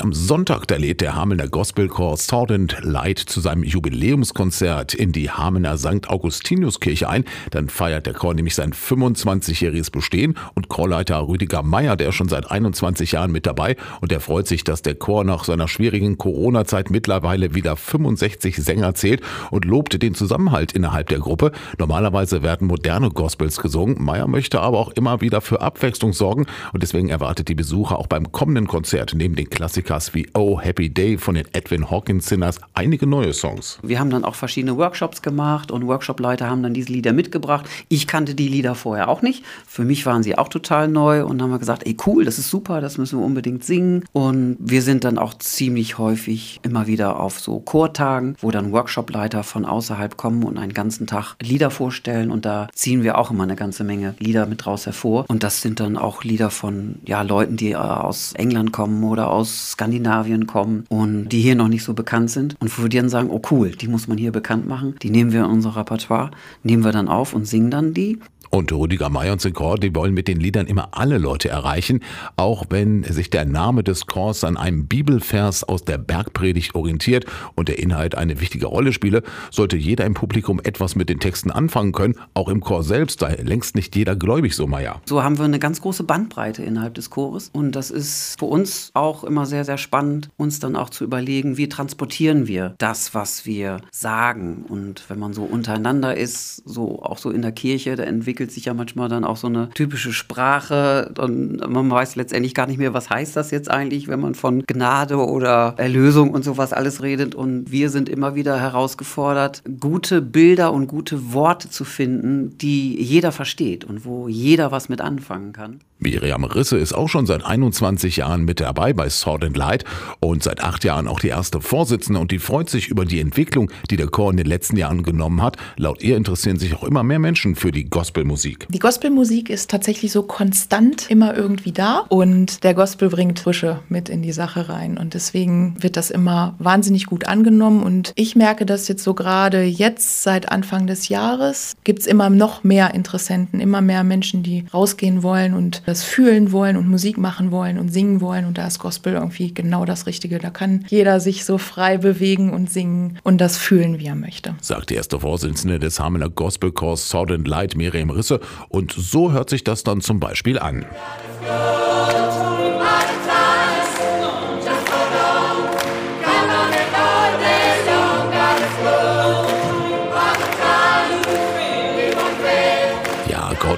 Am Sonntag, da lädt der Hamelner Gospelchor Sword and Light zu seinem Jubiläumskonzert in die Hamelner St. Augustiniuskirche ein. Dann feiert der Chor nämlich sein 25-jähriges Bestehen und Chorleiter Rüdiger Meier, der ist schon seit 21 Jahren mit dabei und der freut sich, dass der Chor nach seiner schwierigen Corona-Zeit mittlerweile wieder 65 Sänger zählt und lobte den Zusammenhalt innerhalb der Gruppe. Normalerweise werden moderne Gospels gesungen. Meier möchte aber auch immer wieder für Abwechslung sorgen und deswegen erwartet die Besucher auch beim kommenden Konzert neben den Klassikers wie Oh Happy Day von den Edwin Hawkins Sinners einige neue Songs. Wir haben dann auch verschiedene Workshops gemacht und Workshop-Leiter haben dann diese Lieder mitgebracht. Ich kannte die Lieder vorher auch nicht. Für mich waren sie auch total neu und haben wir gesagt, ey cool, das ist super, das müssen wir unbedingt singen. Und wir sind dann auch ziemlich häufig immer wieder auf so Chortagen, wo dann Workshop-Leiter von außerhalb kommen und einen ganzen Tag Lieder vorstellen und da ziehen wir auch immer eine ganze Menge Lieder mit raus hervor. Und das sind dann auch Lieder von ja, Leuten, die äh, aus England kommen oder aus Skandinavien kommen und die hier noch nicht so bekannt sind. Und wo wir dann sagen, oh cool, die muss man hier bekannt machen. Die nehmen wir in unser Repertoire, nehmen wir dann auf und singen dann die. Und Rüdiger May und Chor, die wollen mit den Liedern immer alle Leute erreichen, auch wenn sich der Name des Chors an einem Bibelvers aus der Bergpredigt orientiert und der Inhalt eine wichtige Rolle spiele, sollte jeder im Publikum etwas mit den Texten anfangen können. Auch im Chor selbst sei längst nicht jeder gläubig, so Meier. So haben wir eine ganz große Bandbreite innerhalb des Chores und das ist für uns auch immer sehr, sehr spannend, uns dann auch zu überlegen, wie transportieren wir das, was wir sagen. Und wenn man so untereinander ist, so auch so in der Kirche, da entwickelt entwickelt sich ja manchmal dann auch so eine typische Sprache und man weiß letztendlich gar nicht mehr, was heißt das jetzt eigentlich, wenn man von Gnade oder Erlösung und sowas alles redet. Und wir sind immer wieder herausgefordert, gute Bilder und gute Worte zu finden, die jeder versteht und wo jeder was mit anfangen kann. Miriam Risse ist auch schon seit 21 Jahren mit dabei bei Sword and Light und seit acht Jahren auch die erste Vorsitzende und die freut sich über die Entwicklung, die der Chor in den letzten Jahren genommen hat. Laut ihr interessieren sich auch immer mehr Menschen für die Gospelmusik. Die Gospelmusik ist tatsächlich so konstant immer irgendwie da und der Gospel bringt Frische mit in die Sache rein und deswegen wird das immer wahnsinnig gut angenommen und ich merke das jetzt so gerade jetzt seit Anfang des Jahres gibt es immer noch mehr Interessenten, immer mehr Menschen, die rausgehen wollen und das fühlen wollen und Musik machen wollen und singen wollen. Und da ist Gospel irgendwie genau das Richtige. Da kann jeder sich so frei bewegen und singen und das fühlen, wie er möchte. Sagt die erste Vorsitzende des Hamelner Gospelchors and Light, Miriam Risse. Und so hört sich das dann zum Beispiel an. Gott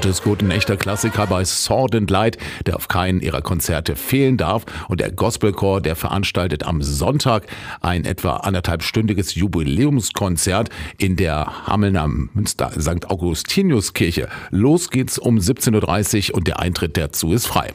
ist gut, ein echter Klassiker bei Sword and Light, der auf keinen ihrer Konzerte fehlen darf. Und der Gospelchor, der veranstaltet am Sonntag ein etwa anderthalbstündiges Jubiläumskonzert in der Hamelner Münster St. Augustinius Kirche. Los geht's um 17.30 Uhr und der Eintritt dazu ist frei.